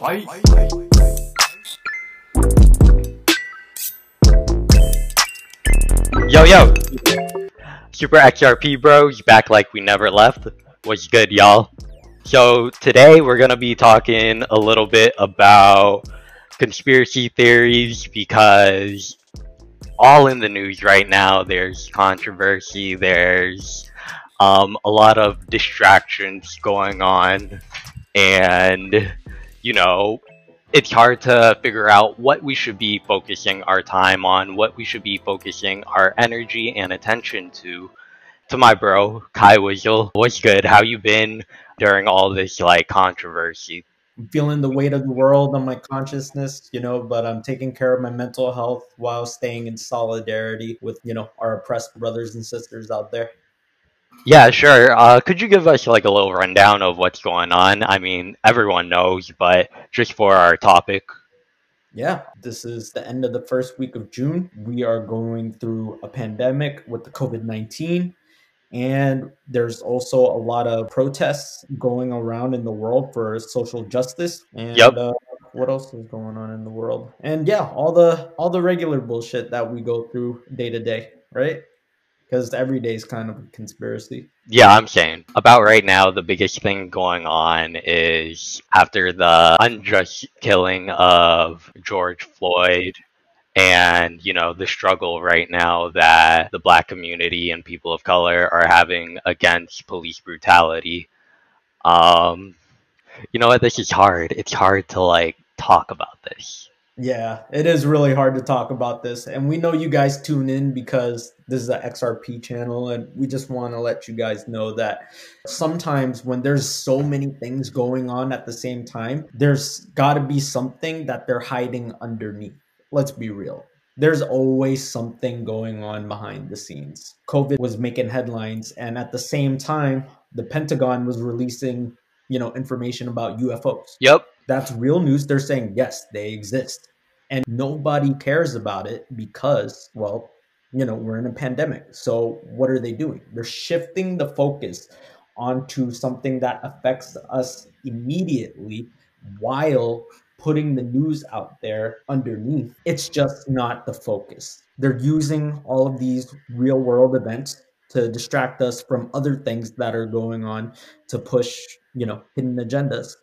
Fight. Yo, yo! Super XRP bros, back like we never left. What's good, y'all? So, today we're gonna be talking a little bit about conspiracy theories because all in the news right now, there's controversy, there's um, a lot of distractions going on, and you know, it's hard to figure out what we should be focusing our time on, what we should be focusing our energy and attention to. To my bro, Kai Wizzle, what's good? How you been during all this like controversy? I'm feeling the weight of the world on my consciousness, you know, but I'm taking care of my mental health while staying in solidarity with, you know, our oppressed brothers and sisters out there. Yeah, sure. Uh, could you give us like a little rundown of what's going on? I mean, everyone knows, but just for our topic. Yeah, this is the end of the first week of June. We are going through a pandemic with the COVID 19. And there's also a lot of protests going around in the world for social justice. And Yep. uh, what else is going on in the world? And yeah, all the all the regular bullshit that we go through day to day, right? Because every day is kind of a conspiracy. Yeah, I'm saying. About right now, the biggest thing going on is after the unjust killing of George Floyd and, you know, the struggle right now that the black community and people of color are having against police brutality. Um, you know what? This is hard. It's hard to like talk about this. Yeah, it is really hard to talk about this. And we know you guys tune in because this is an XRP channel. And we just want to let you guys know that sometimes when there's so many things going on at the same time, there's got to be something that they're hiding underneath. Let's be real. There's always something going on behind the scenes. COVID was making headlines. And at the same time, the Pentagon was releasing, you know, information about UFOs Yep. That's real news. They're saying, yes, they exist. And nobody cares about it because, well, you know, we're in a pandemic. So what are they doing? They're shifting the focus onto something that affects us immediately while putting the news out there underneath. It's just not the focus. They're using all of these real world events to distract us from other things that are going on to push, you know, hidden agendas.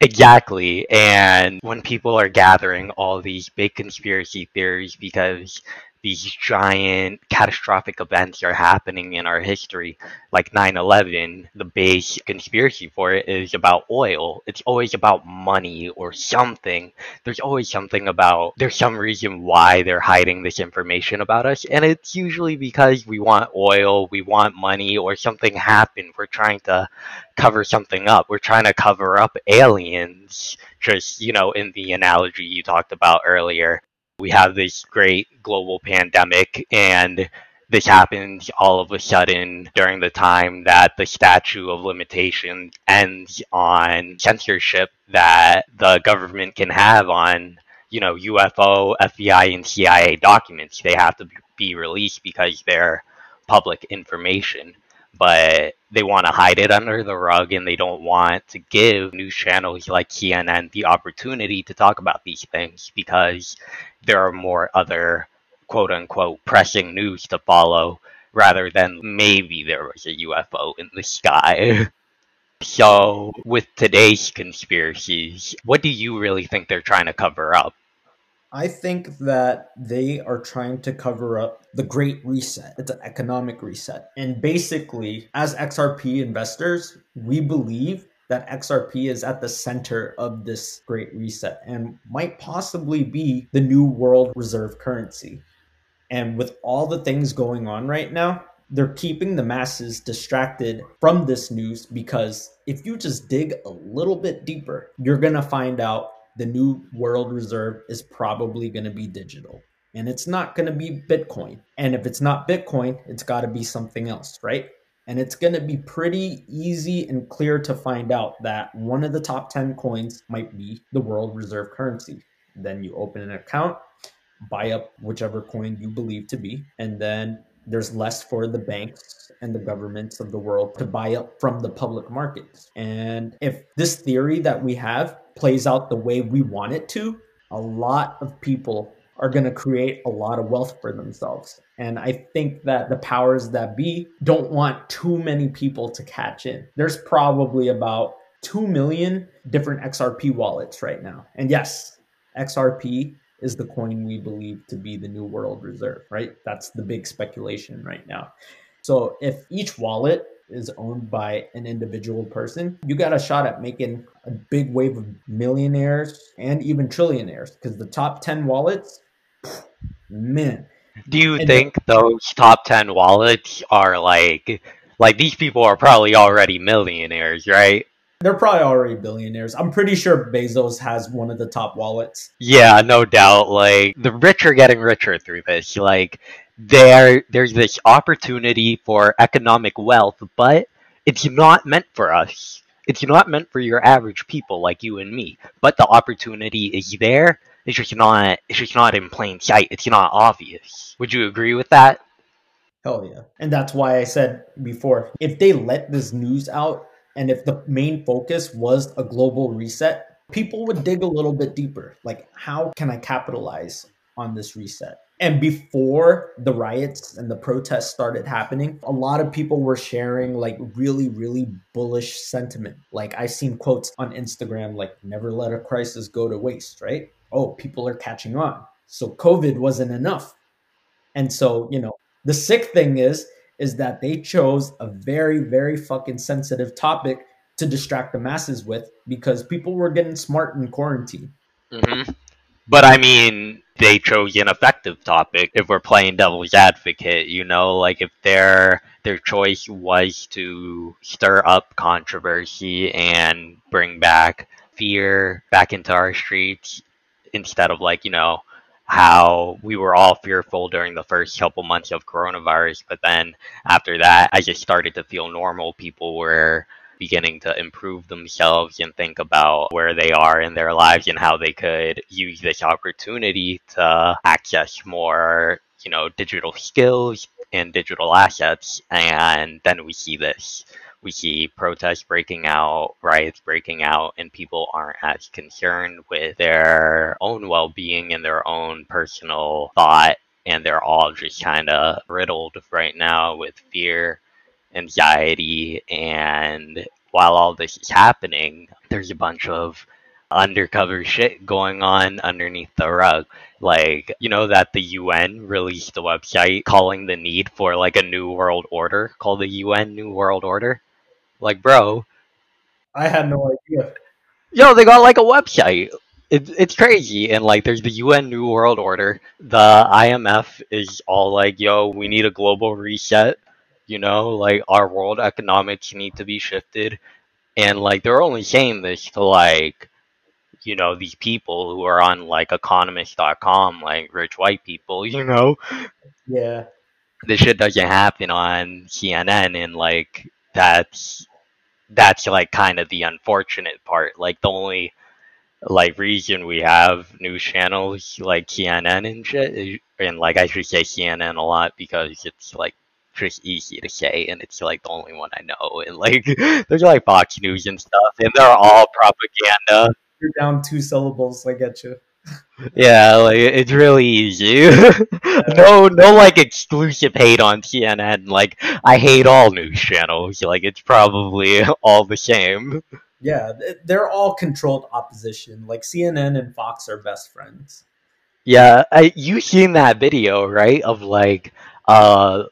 Exactly. And when people are gathering all these big conspiracy theories because these giant catastrophic events are happening in our history, like 9 11, the base conspiracy for it is about oil. It's always about money or something. There's always something about, there's some reason why they're hiding this information about us. And it's usually because we want oil, we want money, or something happened. We're trying to cover something up. We're trying to cover up aliens. Just, you know, in the analogy you talked about earlier, we have this great global pandemic and this happens all of a sudden during the time that the statute of limitation ends on censorship that the government can have on you know UFO, FBI, and CIA documents. They have to be released because they're public information but they want to hide it under the rug and they don't want to give news channels like CNN the opportunity to talk about these things because there are more other quote unquote pressing news to follow rather than maybe there was a UFO in the sky. So, with today's conspiracies, what do you really think they're trying to cover up? I think that they are trying to cover up the Great Reset. It's an economic reset. And basically, as XRP investors, we believe that XRP is at the center of this Great Reset and might possibly be the new world reserve currency. And with all the things going on right now, they're keeping the masses distracted from this news because if you just dig a little bit deeper, you're going to find out the new world reserve is probably going to be digital. And it's not going to be Bitcoin. And if it's not Bitcoin, it's got to be something else, right? And it's going to be pretty easy and clear to find out that one of the top 10 coins might be the world reserve currency. Then you open an account, buy up whichever coin you believe to be, and then there's less for the banks and the governments of the world to buy up from the public markets. And if this theory that we have plays out the way we want it to, a lot of people are going to create a lot of wealth for themselves. And I think that the powers that be don't want too many people to catch in. There's probably about 2 million different XRP wallets right now. And yes, XRP is the coin we believe to be the new world reserve, right? That's the big speculation right now. So if each wallet is owned by an individual person, you got a shot at making a big wave of millionaires and even trillionaires because the top 10 wallets, man. Do you and think those top 10 wallets are like like these people are probably already millionaires, right? They're probably already billionaires. I'm pretty sure Bezos has one of the top wallets. Yeah, no doubt. Like the rich are getting richer through this. Like there there's this opportunity for economic wealth, but it's not meant for us. It's not meant for your average people like you and me. But the opportunity is there. It's just not it's just not in plain sight. It's not obvious. Would you agree with that? Hell yeah. And that's why I said before, if they let this news out and if the main focus was a global reset, people would dig a little bit deeper. Like, how can I capitalize on this reset? And before the riots and the protests started happening, a lot of people were sharing like really, really bullish sentiment. Like I've seen quotes on Instagram like, never let a crisis go to waste, right? Oh, people are catching on. So COVID wasn't enough. And so, you know, the sick thing is, is that they chose a very, very fucking sensitive topic to distract the masses with because people were getting smart in quarantine. Mm-hmm. But I mean, they chose an effective topic. If we're playing devil's advocate, you know, like if their their choice was to stir up controversy and bring back fear back into our streets instead of like you know how we were all fearful during the first couple months of coronavirus, but then after that, I just started to feel normal. People were beginning to improve themselves and think about where they are in their lives and how they could use this opportunity to access more, you know, digital skills and digital assets. And then we see this we see protests breaking out, riots breaking out, and people aren't as concerned with their own well being and their own personal thought. And they're all just kind of riddled right now with fear, anxiety, and while all this is happening, there's a bunch of undercover shit going on underneath the rug. Like, you know, that the UN released a website calling the need for like a new world order called the UN New World Order. Like, bro. I had no idea. Yo, they got like a website. It's it's crazy. And like, there's the UN New World Order. The IMF is all like, yo, we need a global reset. You know, like, our world economics need to be shifted. And like, they're only saying this to like, you know, these people who are on like economist.com, like rich white people, you know? Yeah. This shit doesn't happen on CNN and like that's that's like kind of the unfortunate part. Like the only like reason we have news channels like CNN and shit, and like I should say CNN a lot because it's like just easy to say, and it's like the only one I know. And like there's like Fox News and stuff, and they're all propaganda. You're down two syllables. I get you yeah, like it's really easy. no, no, like exclusive hate on CNN. Like I hate all news channels. Like it's probably all the same. Yeah, they're all controlled opposition. Like CNN and Fox are best friends. Yeah, I, you seen that video, right? Of like, uh,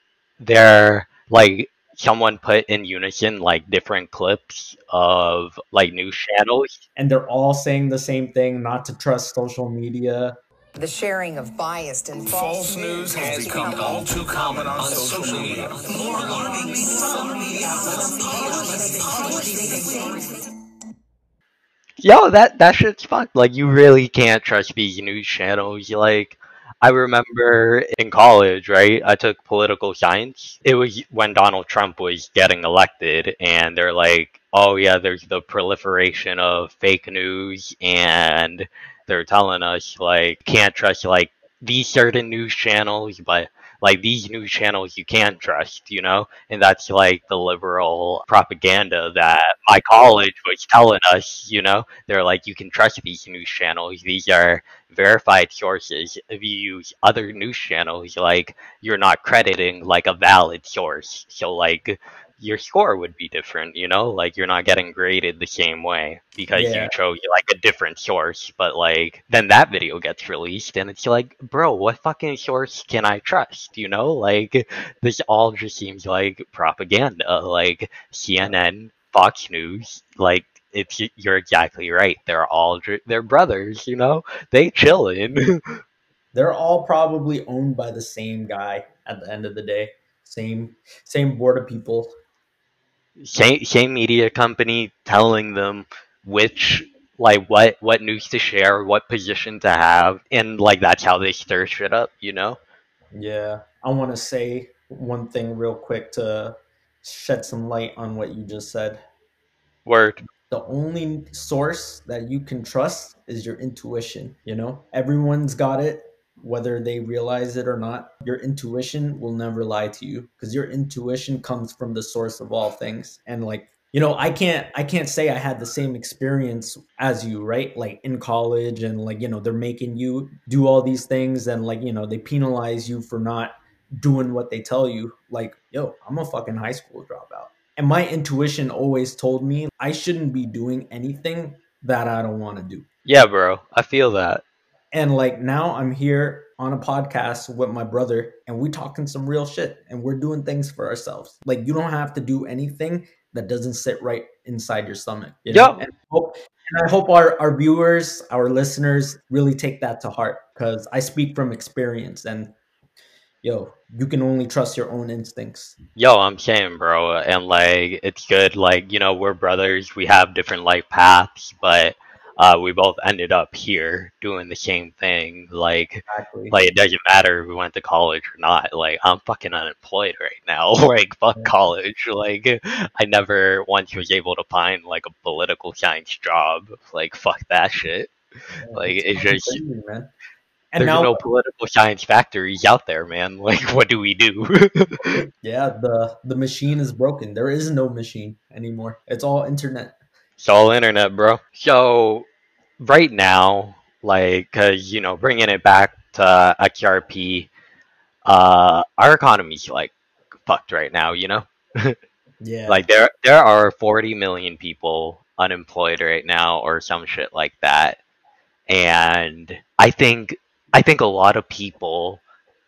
they're like someone put in unison like different clips of like news channels and they're all saying the same thing not to trust social media the sharing of biased and false, false news has become all too common on social media. More alarming, some media Yo, that that shit's fucked. Like, you really can't trust these news channels. Like, I remember in college, right? I took political science. It was when Donald Trump was getting elected, and they're like, oh, yeah, there's the proliferation of fake news, and they're telling us, like, can't trust, like, these certain news channels, but like these news channels you can't trust, you know, and that's like the liberal propaganda that my college was telling us, you know, they're like you can trust these news channels. These are verified sources. If you use other news channels, like you're not crediting like a valid source. So like your score would be different, you know? Like you're not getting graded the same way because Yeah. you chose like a different source. But like then that video gets released and it's like, bro, what fucking source can I trust? You know? Like this all just seems like propaganda. Like CNN, Fox News, like it's you're exactly right. They're all they're brothers, you know? They chillin'. They're all probably owned by the same guy at the end of the day. Same same board of people. Same same media company telling them which like what what news to share, what position to have, and like that's how they stir shit up, you know? Yeah. I want to say one thing real quick to shed some light on what you just said. Word. The only source that you can trust is your intuition, you know? Everyone's got it whether they realize it or not. Your intuition will never lie to you because your intuition comes from the source of all things. And like you know i can't i can't say i had the same experience as you right like in college and like you know they're making you do all these things and like you know they penalize you for not doing what they tell you like yo i'm a fucking high school dropout and my intuition always told me i shouldn't be doing anything that i don't want to do Yeah, bro. I feel that. And like now i'm here on a podcast with my brother and we talking some real shit and we're doing things for ourselves like you don't have to do anything that doesn't sit right inside your stomach you know? Yep. and, I hope, and i hope our, our viewers our listeners really take that to heart because i speak from experience and yo you can only trust your own instincts Yo, I'm saying, bro, and like it's good. Like you know, we're brothers. We have different life paths, but uh, we both ended up here doing the same thing. Like, exactly like it doesn't matter if we went to college or not. Like, I'm fucking unemployed right now. like, fuck Yeah. college. Like, I never once was able to find like a political science job. Like, fuck that shit. like, it's just- crazy, man and There's now no political science factories out there, man. Like, what do we do? yeah the the machine is broken there is no machine anymore it's all internet It's all internet, bro. So right now, like, cause you know, bringing it back to XRP, uh, our economy's like fucked right now. You know, yeah like there there are 40 million people unemployed right now, or some shit like that, and I think I think a lot of people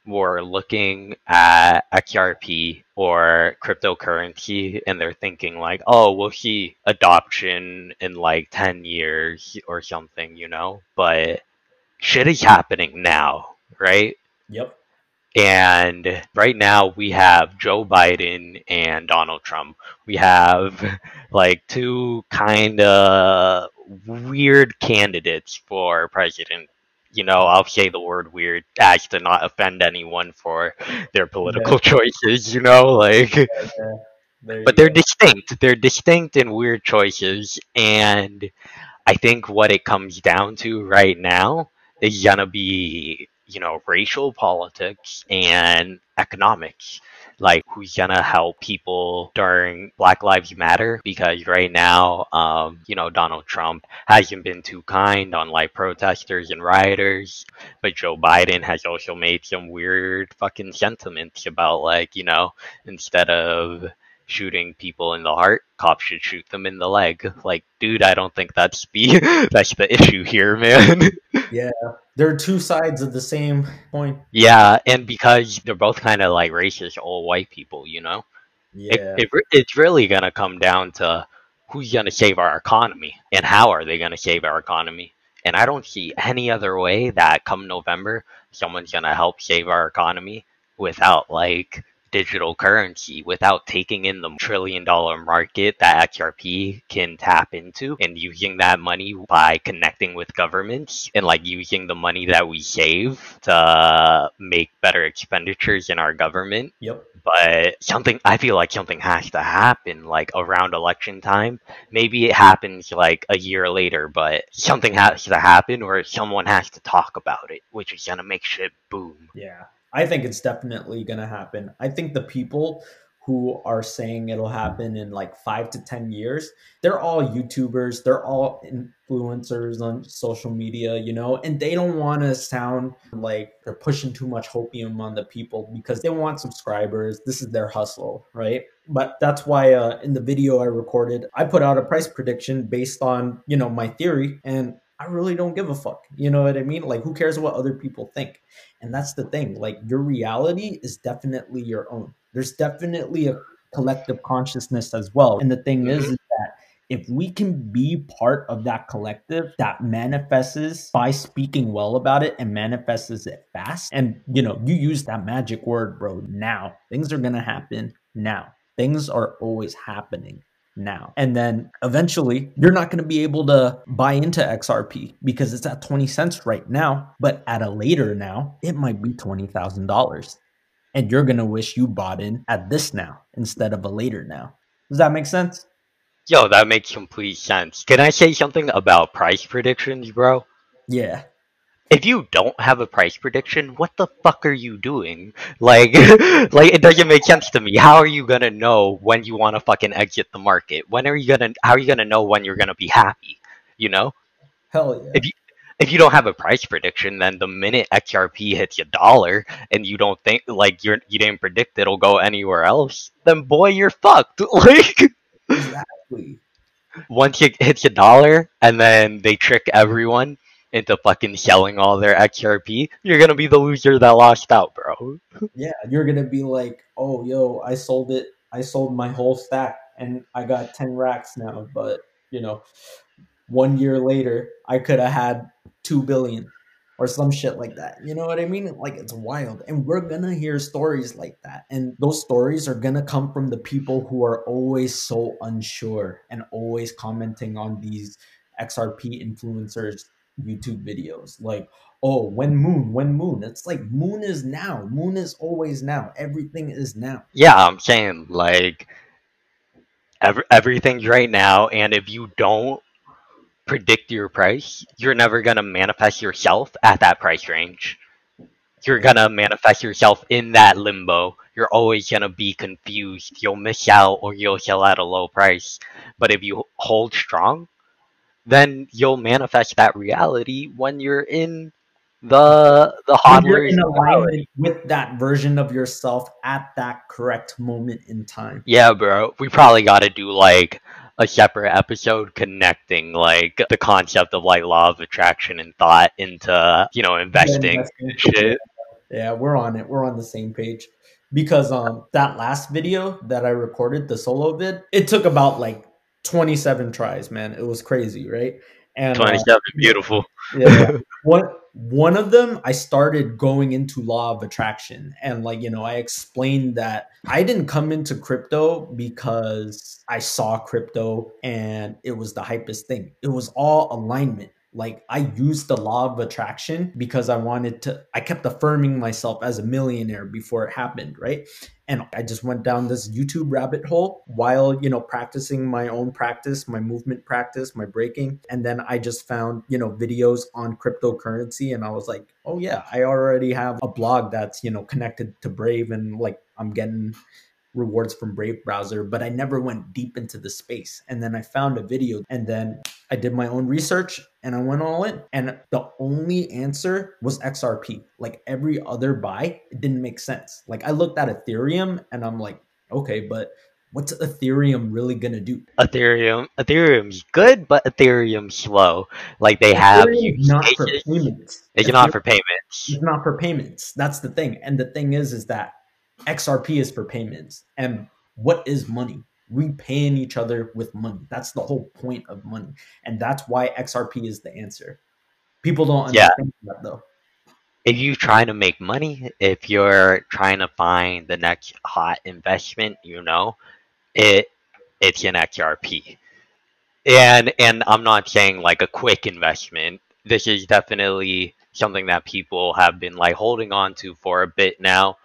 were looking at XRP or cryptocurrency and they're thinking like, oh, we'll see adoption in like 10 years or something, you know? But shit is happening now, right? Yep. And right now we have Joe Biden and Donald Trump. We have like two kind of weird candidates for president. You know, I'll say the word weird as to not offend anyone for their political choices, you know, like There you but they're go. distinct. They're distinct and weird choices, and I think what it comes down to right now is gonna be, you know, racial politics and economics. Like who's gonna help people during Black Lives Matter? Because right now, um, you know, Donald Trump hasn't been too kind on like protesters and rioters, but Joe Biden has also made some weird fucking sentiments about like, you know, instead of shooting people in the heart, cops should shoot them in the leg. Like, dude, I don't think that's the that's the issue here, man. There are two sides of the same coin. yeah, and because they're both kind of like racist old white people, you know, Yeah. it, it, it's really gonna come down to who's gonna save our economy and how are they gonna save our economy. And I don't see any other way that come November, someone's gonna help save our economy without like digital currency, without taking in the trillion dollar market that XRP can tap into and using that money by connecting with governments and like using the money that we save to make better expenditures in our government Yep. but something I feel like something has to happen like around election time. Maybe it happens like a year later, but something has to happen or someone has to talk about it, which is gonna make shit boom. Yeah. I think it's definitely going to happen. I think the people who are saying it'll happen in like five to 10 years, they're all YouTubers, they're all influencers on social media, you know, and they don't want to sound like they're pushing too much hopium on the people because they want subscribers. This is their hustle, right? But that's why uh, in the video I recorded, I put out a price prediction based on, you know, my theory and I really don't give a fuck. You know what I mean? Like, who cares what other people think? And that's the thing. Like, your reality is definitely your own. There's definitely a collective consciousness as well. And the thing is, is that if we can be part of that collective that manifests by speaking well about it and manifests it fast, and you know, you use that magic word, bro, now. Things are gonna happen now. Things are always happening now. And then eventually you're not going to be able to buy into XRP because it's at 20 cents right now, but at a later now, it might be $20,000. And you're going to wish you bought in at this now instead of a later now. Does that make sense? Yo, that makes complete sense. Can I say something about price predictions, bro? Yeah if you don't have a price prediction, what the fuck are you doing? Like, like it doesn't make sense to me. How are you gonna know when you want to fucking exit the market? When are you gonna? How are you gonna know when you're gonna be happy? You know? Hell yeah. If you if you don't have a price prediction, then the minute XRP hits a dollar and you don't think like you're you didn't predict it'll go anywhere else, then boy, you're fucked. Like exactly. Once it hits a dollar and then they trick everyone into fucking selling all their XRP, you're gonna be the loser that lost out, bro. yeah, you're gonna be like, oh, yo, I sold it. I sold my whole stack and I got 10 racks now. But, you know, one year later, I could have had 2 billion or some shit like that. You know what I mean? Like, it's wild. And we're gonna hear stories like that. And those stories are gonna come from the people who are always so unsure and always commenting on these XRP influencers YouTube videos. Like, oh, when moon, when moon. It's like moon is now. Moon is always now. Everything is now. Yeah, I'm saying like every, everything's right now, and if you don't predict your price, you're never gonna manifest yourself at that price range. You're gonna manifest yourself in that limbo. You're always gonna be confused. You'll miss out or you'll sell at a low price. But if you hold strong, then you'll manifest that reality when you're in the the hodler in alignment with that version of yourself at that correct moment in time. Yeah, bro. We probably got to do like a separate episode connecting like the concept of like law of attraction and thought into you know investing, investing. shit. Yeah, we're on it. We're on the same page because um that last video that I recorded, the solo vid, it took about like 27 tries, man. It was crazy, right? And 27, uh, beautiful. yeah. One one of them I started going into law of attraction and like, you know, I explained that I didn't come into crypto because I saw crypto and it was the hypest thing. It was all alignment like I used the law of attraction because I wanted to I kept affirming myself as a millionaire before it happened, right? And I just went down this YouTube rabbit hole while, you know, practicing my own practice, my movement practice, my breaking. And then I just found, you know, videos on cryptocurrency and I was like, "Oh yeah, I already have a blog that's, you know, connected to Brave and like I'm getting rewards from Brave browser, but I never went deep into the space. And then I found a video and then I did my own research and I went all in. And the only answer was XRP. Like every other buy, it didn't make sense. Like I looked at Ethereum and I'm like, okay, but what's Ethereum really gonna do? Ethereum, Ethereum's good, but Ethereum's slow. Like they have not for payments. It's not for payments. It's not for payments. That's the thing. And the thing is, is that XRP is for payments. And what is money? We paying each other with money. That's the whole point of money. And that's why XRP is the answer. People don't understand yeah. that though. If you're trying to make money, if you're trying to find the next hot investment, you know, it it's an XRP. And and I'm not saying like a quick investment. This is definitely something that people have been like holding on to for a bit now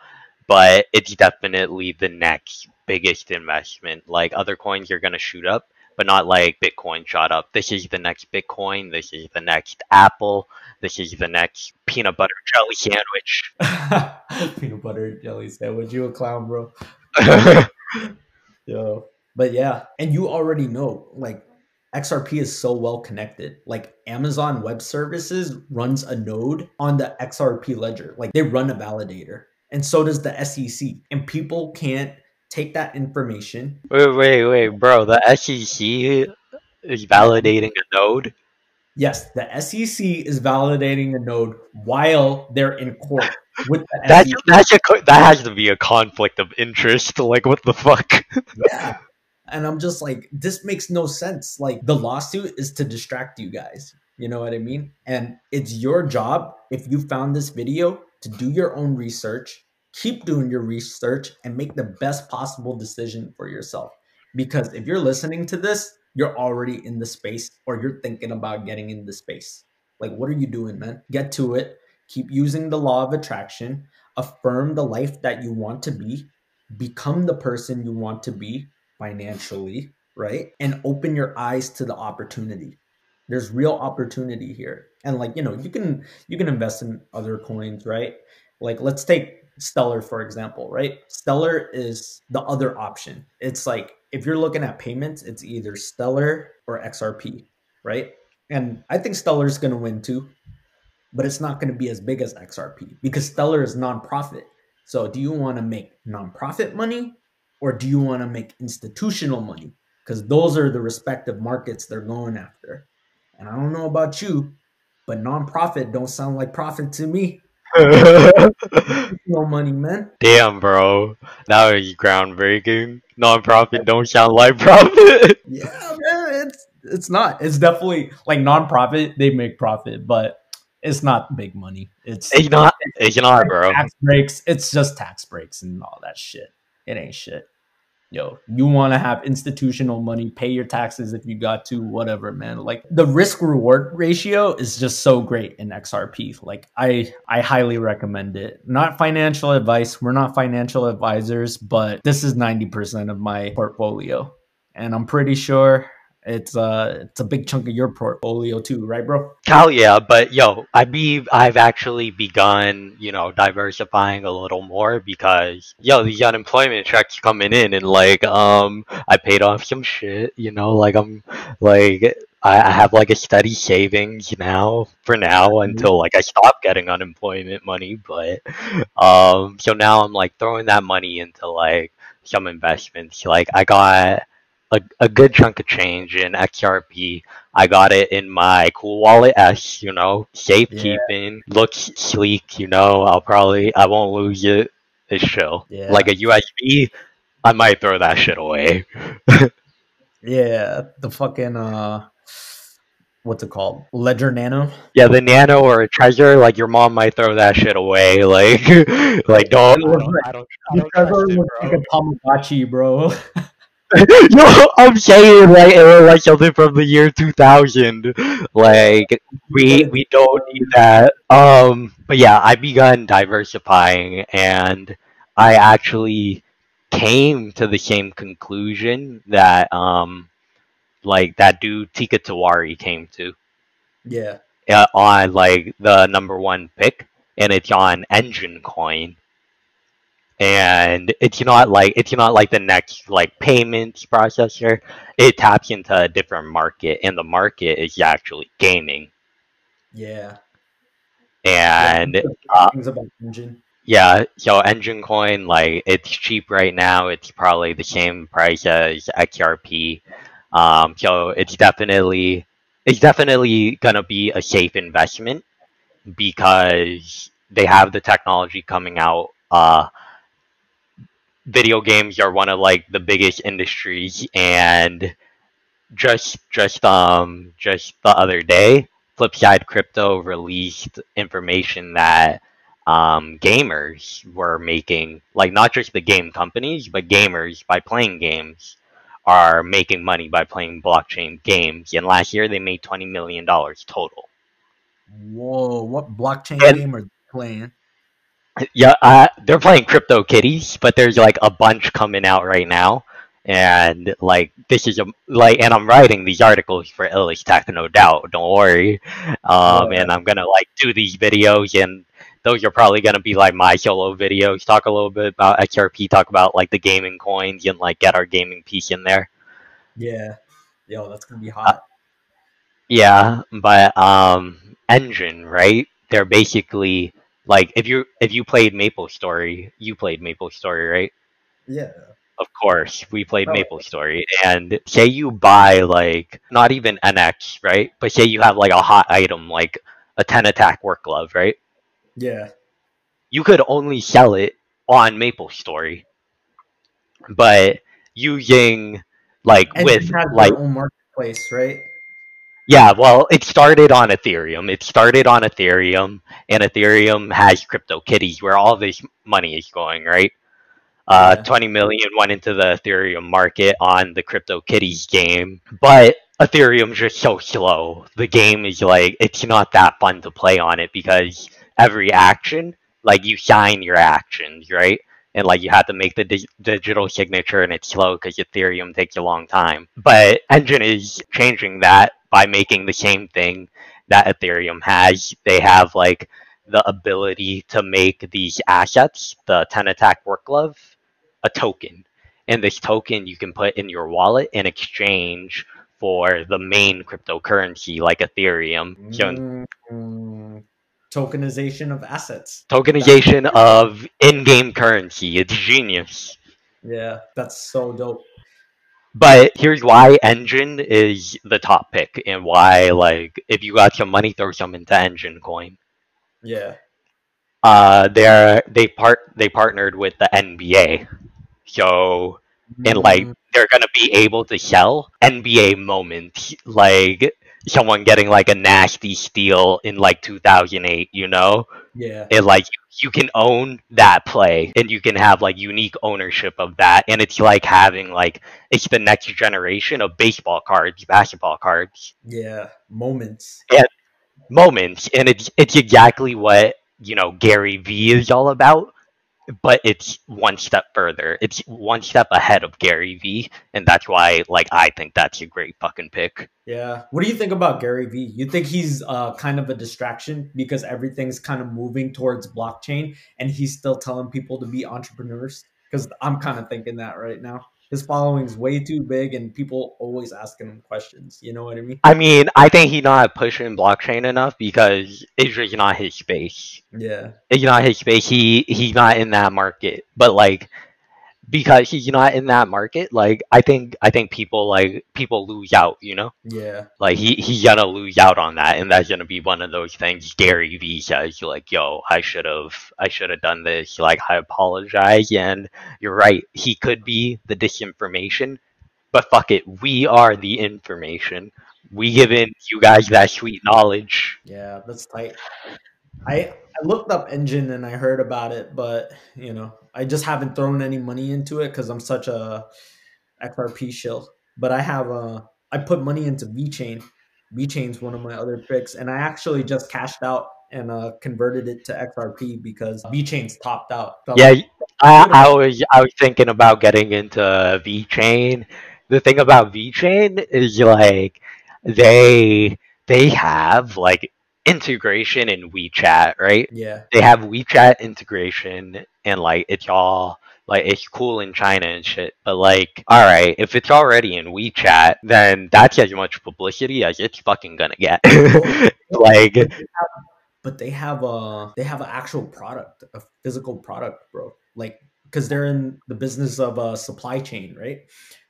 but it's definitely the next biggest investment. Like other coins are going to shoot up, but not like Bitcoin shot up. This is the next Bitcoin. This is the next Apple. This is the next peanut butter jelly sandwich. peanut butter jelly sandwich. You a clown, bro. Yo. But yeah, and you already know, like XRP is so well connected. Like Amazon Web Services runs a node on the XRP ledger. Like they run a validator. And so does the SEC. And people can't take that information. Wait, wait, wait, bro. The SEC is validating a node? Yes, the SEC is validating a node while they're in court with the That SEC. that's a that has to be a conflict of interest. Like what the fuck? Yeah. And I'm just like, this makes no sense. Like, the lawsuit is to distract you guys. You know what I mean? And it's your job, if you found this video, to do your own research, keep doing your research, and make the best possible decision for yourself. Because if you're listening to this, you're already in the space or you're thinking about getting in the space. Like, what are you doing, man? Get to it. Keep using the law of attraction. Affirm the life that you want to be. Become the person you want to be financially, right? And open your eyes to the opportunity. There's real opportunity here. And like, you know, you can you can invest in other coins, right? Like let's take Stellar for example, right? Stellar is the other option. It's like if you're looking at payments, it's either Stellar or XRP, right? And I think Stellar is going to win too, but it's not going to be as big as XRP because Stellar is nonprofit. So, do you want to make nonprofit money or do you want to make institutional money? Because those are the respective markets they're going after. And I don't know about you, but nonprofit don't sound like profit to me. No money, man. Damn, bro. That was groundbreaking. Non-profit don't sound like profit. Yeah, man, it's it's not. It's definitely like nonprofit. They make profit, but it's not big money. It's It's not. It's not, bro. tax breaks. It's just tax breaks and all that shit. It ain't shit. Yo, you want to have institutional money, pay your taxes if you got to, whatever, man. Like the risk reward ratio is just so great in XRP. Like I I highly recommend it. Not financial advice. We're not financial advisors, but this is 90% of my portfolio. And I'm pretty sure it's uh it's a big chunk of your portfolio too, right, bro? Hell yeah, but yo, I be I've actually begun, you know, diversifying a little more because yo, these unemployment checks coming in and like um I paid off some shit, you know, like I'm like I, I have like a steady savings now for now until like I stop getting unemployment money, but um so now I'm like throwing that money into like some investments. Like I got a, a good chunk of change in XRP. I got it in my CoolWallet S, you know, safekeeping, looks sleek, you know. I'll probably I won't lose it. It's chill. Yeah. Like a USB, I might throw that shit away. Yeah, the fucking uh what's it called? Ledger Nano. Yeah, the Nano or a Trezor, like your mom might throw that shit away. Like, like don't. It looks like- I don't, I don't trust it, bro. like a Tamagotchi, bro. Yo, I'm saying like it was like something from the year 2000. Like we we don't need that. Um, but yeah, I begun diversifying, and I actually came to the same conclusion that um, like that dude Tika Tawari came to yeah. uh, on like the number one pick, and it's on Enjin Coin. And it's not like it's not like the next like payments processor. It taps into a different market, and the market is actually gaming. Yeah. And Yeah, uh, things about Enjin. yeah, so Enjin Coin like it's cheap right now. It's probably the same price as XRP. Um, so it's definitely it's definitely gonna be a safe investment because they have the technology coming out. Uh, video games are one of like the biggest industries, and just just um just the other day, Flipside Crypto released information that um, gamers were making, like not just the game companies, but gamers by playing games are making money by playing blockchain games. And last year they made twenty million dollars total. Whoa, what blockchain And- game are they playing? Yeah, uh, they're playing CryptoKitties, but there's like a bunch coming out right now, and like this is a like and i'm writing these articles for illich tech no doubt don't worry. Um and i'm gonna like do these videos and those are probably gonna be like my solo videos. Talk a little bit about xrp talk about like the gaming coins and like get our gaming piece in there. Yeah. Yo, that's gonna be hot. yeah but um engine right? They're basically like if you if you played MapleStory you played MapleStory right Yeah. Of course, we played Oh. MapleStory, and say you buy like not even NX, right? But say you have like a hot item like a ten attack work glove, right? Yeah. You could only sell it on MapleStory, but using like And with like marketplace, right? Yeah, well, it started on Ethereum. It started on Ethereum, and Ethereum has CryptoKitties, where all this money is going, right? Uh, Yeah. 20 million went into the Ethereum market on the CryptoKitties game, but Ethereum's just so slow. The game is like, it's not that fun to play on it because every action, like you sign your actions, right? And like you have to make the dig- digital signature and it's slow because Ethereum takes a long time. But Enjin is changing that by making the same thing that Ethereum has. They have like the ability to make these assets, the 10 attack work glove, a token. And this token you can put in your wallet in exchange for the main cryptocurrency like Ethereum. So Mm, tokenization of assets. tokenization of in-game currency. It's genius. Yeah, that's so dope. But here's why Enjin is the top pick and why like if you got some money, throw some into Enjin coin. Yeah. Uh they're they part they partnered with the NBA. So and like Mm, they're gonna be able to sell NBA moments, like someone getting like a nasty steal in like 2008, you know, yeah. and like you can own that play and you can have like unique ownership of that, and it's like having like it's the next generation of baseball cards, basketball cards, Yeah. Moments. Yeah moments, and it's it's exactly what you know Gary Vee is all about. But it's one step further. It's one step ahead of Gary Vee, and that's why, like, I think that's a great fucking pick. Yeah. What do you think about Gary Vee? You think he's uh, kind of a distraction because everything's kind of moving towards blockchain and he's still telling people to be entrepreneurs? Because I'm kind of thinking that right now. His following's way too big and people always asking him questions. You know what I mean? I mean, I think he's not pushing blockchain enough because it's just not his space. Yeah. It's not his space. He he's not in that market. But like, because he's not in that market, like I think I think people like people lose out. You know, Yeah. like he he's gonna lose out on that, and that's gonna be one of those things. Gary Vee says like, "Yo, I should have I should have done this." Like, I apologize, and you're right. He could be the disinformation, but fuck it, we are the information. We given you guys that sweet knowledge. Yeah. That's tight. I I looked up Enjin and I heard about it, but you know, I just haven't thrown any money into it because I'm such a XRP shill. But I have uh I put money into VeChain. VeChain's one of my other picks, and I actually just cashed out and uh, converted it to XRP because VeChain's topped out. Yeah, I, I was I was thinking about getting into VeChain. The thing about VeChain is like they they have like integration in WeChat, right? yeah, They have WeChat integration and like it's all like it's cool in China and shit. But like, all right, if it's already in WeChat, then that's as much publicity as it's fucking gonna get. like, but they have a they have an actual product, a physical product, bro. Like because they're in the business of uh, supply chain, right?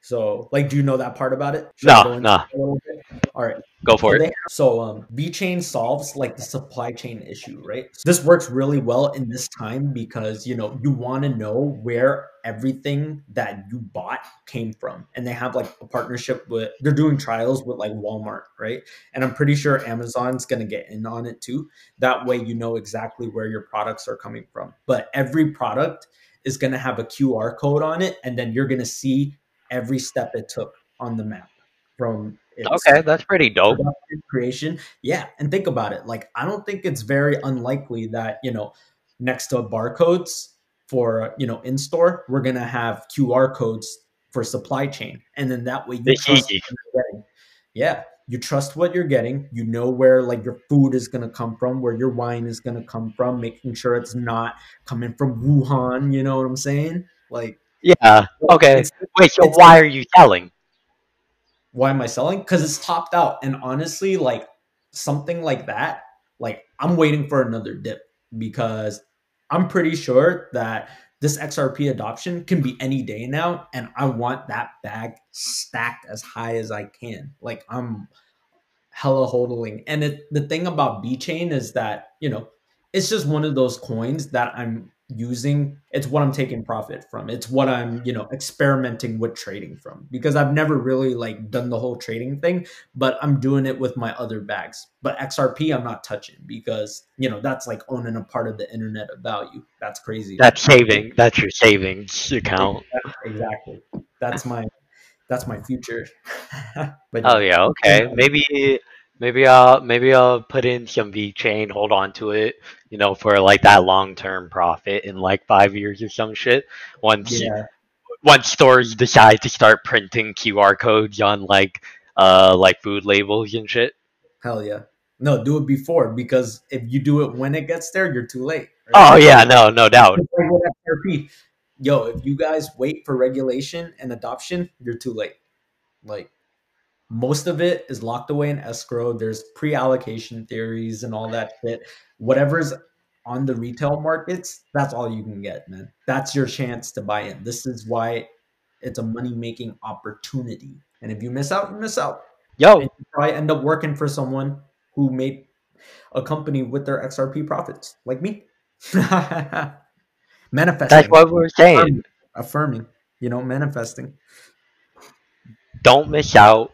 So, like, do you know that part about it? Should No, no. it a little bit? All right. go for they it. so um, Chain solves like the supply chain issue, right? So this works really well in this time because you know you want to know where everything that you bought came from, and they have like a partnership with. They're doing trials with like Walmart, right? And I'm pretty sure Amazon's gonna get in on it too. That way, you know exactly where your products are coming from. But every product is gonna have a QR code on it, and then you're gonna see every step it took on the map from Okay, that's pretty dope. creation. Yeah, and think about it. Like, I don't think it's very unlikely that you know, next to barcodes for you know in store, we're gonna have QR codes for supply chain, and then that way you It's trust easy. what you're getting. Yeah, you trust what you're getting. You know where like your food is gonna come from, where your wine is gonna come from, making sure it's not coming from Wuhan. You know what I'm saying? Like, Yeah. Okay. it's- Wait. So why are you selling? why am I selling? Because it's topped out. And honestly, like something like that, like I'm waiting for another dip because I'm pretty sure that this XRP adoption can be any day now. And I want that bag stacked as high as I can. Like I'm hella hodling. And it, the thing about VeChain is that, you know, it's just one of those coins that I'm using it's what i'm taking profit from it's what i'm you know experimenting with trading from because i've never really like done the whole trading thing but i'm doing it with my other bags but xrp i'm not touching because you know that's like owning a part of the internet of value that's crazy That's saving. That's your savings account. exactly that's my that's my future but Oh yeah. Okay. Maybe. Maybe I'll maybe I'll put in some VeChain, hold on to it, you know, for like that long term profit in like five years or some shit. Once yeah once stores decide to start printing QR codes on like uh like food labels and shit. hell yeah no do it before because if you do it when it gets there you're too late right? Oh yeah, no, no doubt. Just like with XRP. Yo, if you guys wait for regulation and adoption, you're too late. Like most of it is locked away in escrow. There's pre-allocation theories and all that shit. Whatever's on the retail markets, that's all you can get, man. That's your chance to buy in. This is why it's a money-making opportunity. And if you miss out, you miss out. Yo, And you probably end up working for someone who made a company with their XRP profits, like me. Manifesting that's what we're saying. affirming, you know, manifesting. Don't miss out.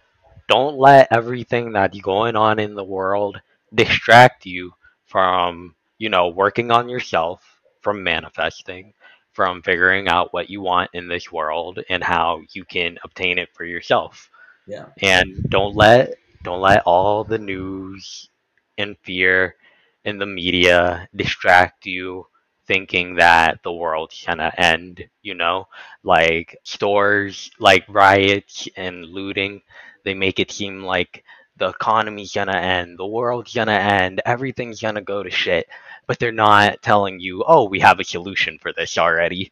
Don't let everything that's going on in the world distract you from, you know, working on yourself, from manifesting, from figuring out what you want in this world and how you can obtain it for yourself. Yeah. and don't let don't let all the news and fear in the media distract you thinking that the world's gonna end you know like stores like riots and looting they make it seem like the economy's gonna end the world's gonna end everything's gonna go to shit but they're not telling you oh we have a solution for this already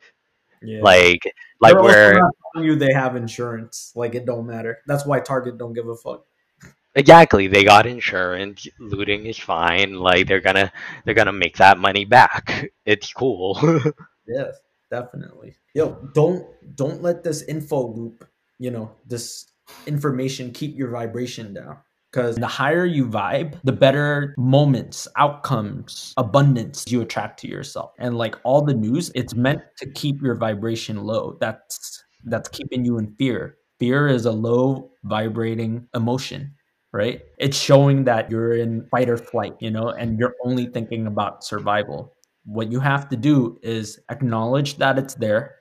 Yeah. like like They're also we're not telling you they have insurance. Like it don't matter. That's why Target don't give a fuck. Exactly, they got insurance. Looting is fine. Like they're gonna they're gonna make that money back. It's cool. Yes, definitely. Yo, don't don't let this info loop, you know, this information keep your vibration down. Because the higher you vibe, the better moments, outcomes, abundance you attract to yourself. And like all the news, it's meant to keep your vibration low. That's that's keeping you in fear. Fear is a low vibrating emotion, right? It's showing that you're in fight or flight, you know, and you're only thinking about survival what you have to do is acknowledge that it's there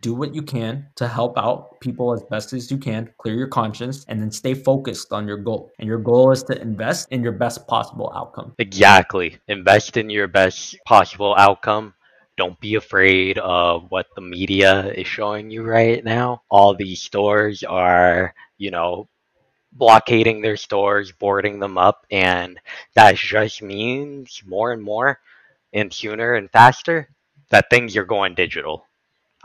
do what you can to help out people as best as you can clear your conscience and then stay focused on your goal and your goal is to invest in your best possible outcome exactly. Invest in your best possible outcome. Don't be afraid of what the media is showing you right now. All these stores are, you know, blockading their stores, boarding them up, and that just means more and more and sooner and faster that things are going digital.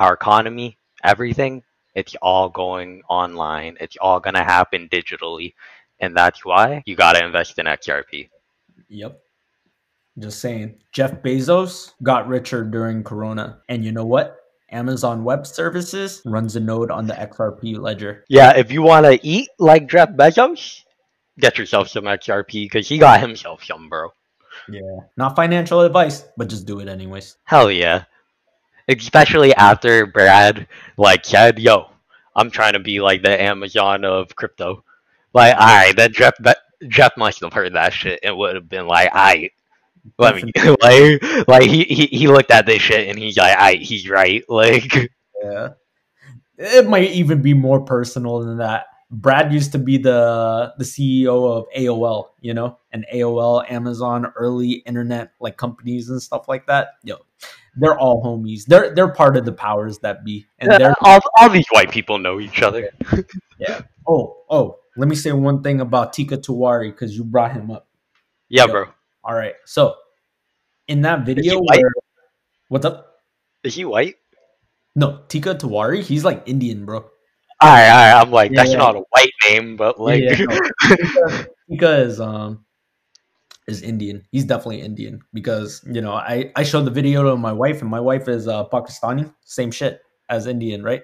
Our economy, everything, it's all going online. It's all going to happen digitally. And that's why you got to invest in XRP. yep just saying jeff bezos got richer during corona and you know what amazon web services runs a node on the xrp ledger Yeah, if you want to eat like Jeff Bezos, get yourself some XRP because he got himself some, bro. yeah not financial advice but just do it anyways Hell yeah. Especially after Brad like said, "Yo, I'm trying to be like the Amazon of crypto." Like, all right, then Jeff Jeff must have heard that shit and would have been like, "I let me like like he, he he looked at this shit and he's like, "I he's right." Like, Yeah. It might even be more personal than that. Brad used to be the the CEO of AOL, you know, and AOL, Amazon, early internet like companies and stuff like that. Yo, they're all homies. They're they're part of the powers that be, and they're all, all these white people know each other. yeah. Oh oh, let me say one thing about Teeka Tiwari because you brought him up. Yeah, Yo. bro. All right, so in that video, where, what's up? Is he white? No, Teeka Tiwari, he's like Indian, bro. Alright, alright. I'm like, Yeah, that's yeah. not a white name, but like, Yeah, no. Teeka, Teeka is um is Indian. He's definitely Indian because you know I I showed the video to my wife and my wife is uh Pakistani, same shit as Indian, right?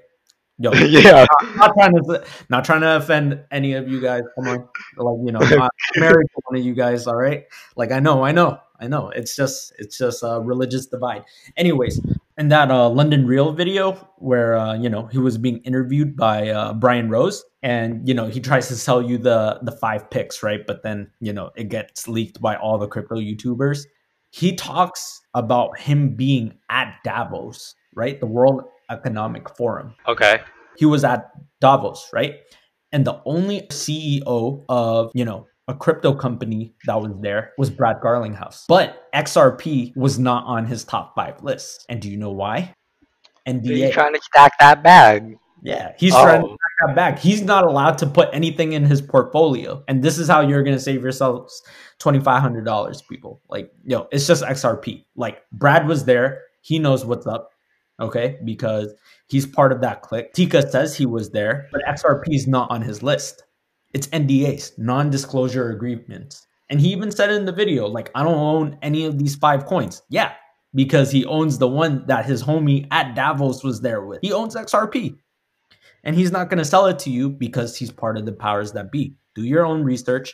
Yo, yeah. not trying to not trying to offend any of you guys. Come on, like you know, I'm married to one of you guys. All right, like I know, I know, I know. It's just it's just a religious divide. Anyways, in that uh, London Real video where uh, you know he was being interviewed by uh, Brian Rose, and you know he tries to sell you the the five picks, right? But then you know it gets leaked by all the crypto YouTubers. He talks about him being at Davos, right? The World Economic Forum Okay. he was at Davos, right? And the only CEO of, you know, a crypto company that was there was Brad Garlinghouse. But XRP was not on his top five list. And do you know why? And He's trying to stack that bag. yeah, he's oh. trying to stack that bag. He's not allowed to put anything in his portfolio. And this is how you're going to save yourselves $2,500, people. Like, yo, it's just XRP. Like, Brad was there. He knows what's up. Okay. Because he's part of that clique. Teeka says he was there, but XRP is not on his list. It's NDAs, non disclosure agreements. And he even said in the video, like, I don't own any of these five coins. Yeah. Because he owns the one that his homie at Davos was there with. He owns XRP and he's not going to sell it to you because he's part of the powers that be. Do your own research,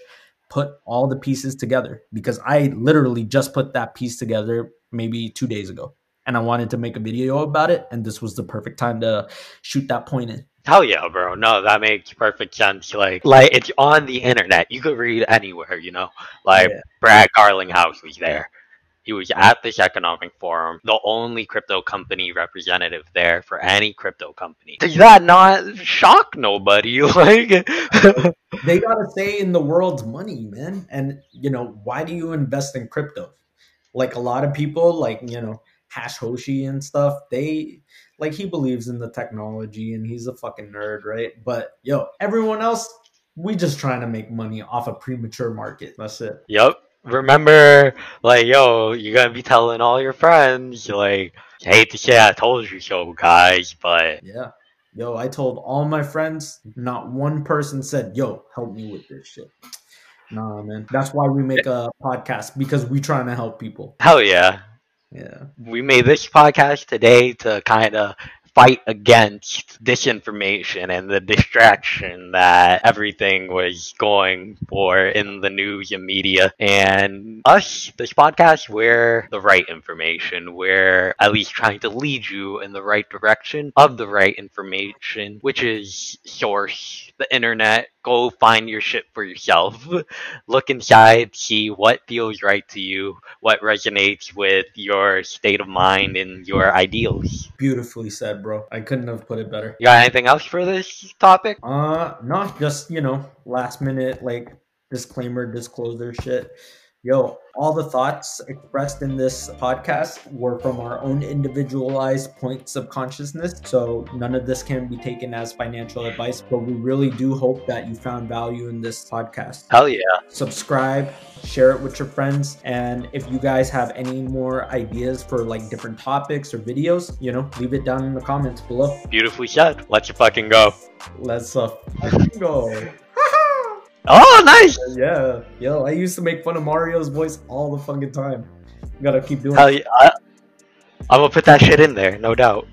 put all the pieces together because I literally just put that piece together maybe two days ago and I wanted to make a video about it, and this was the perfect time to shoot that point in. Hell yeah, bro. No, that makes perfect sense. Like, like it's on the internet. You could read anywhere, you know. Like Yeah. Brad Garlinghouse was there. He was at this economic forum, the only crypto company representative there for any crypto company. Does that not shock nobody? Like, They got to say in the world's money, man. And, you know, why do you invest in crypto? Like a lot of people, like, you know, Hash Hoshi and stuff, they like he believes in the technology and he's a fucking nerd, right? But yo, everyone else, we just trying to make money off a premature market. That's it. Yep. Remember, like, yo, you're gonna be telling all your friends, like, hate to say I told you so, guys, but Yeah. Yo, I told all my friends, not one person said, yo, help me with this shit. Nah, man. That's why we make a podcast because we trying to help people. hell yeah. Yeah. We made this podcast today to kind of fight against disinformation and the distraction that everything was going for in the news and media. And us, this podcast, we're the right information. We're at least trying to lead you in the right direction of the right information, which is source, the internet. Go find your shit for yourself. Look inside, see what feels right to you, what resonates with your state of mind and your ideals. Beautifully said, bro. I couldn't have put it better. You got anything else for this topic? Uh, not just, you know, last minute, like, disclaimer, disclosure shit. Yo, all the thoughts expressed in this podcast were from our own individualized points of consciousness. So none of this can be taken as financial advice, but we really do hope that you found value in this podcast. Hell yeah. Subscribe, share it with your friends, and if you guys have any more ideas for like different topics or videos, you know, leave it down in the comments below. Beautifully said. Let's fucking go. Let's uh fucking go. Oh, nice. Yeah, yo, I used to make fun of Mario's voice all the fucking time. Gotta keep doing Hell it. yeah. I, I'm gonna put that shit in there, no doubt.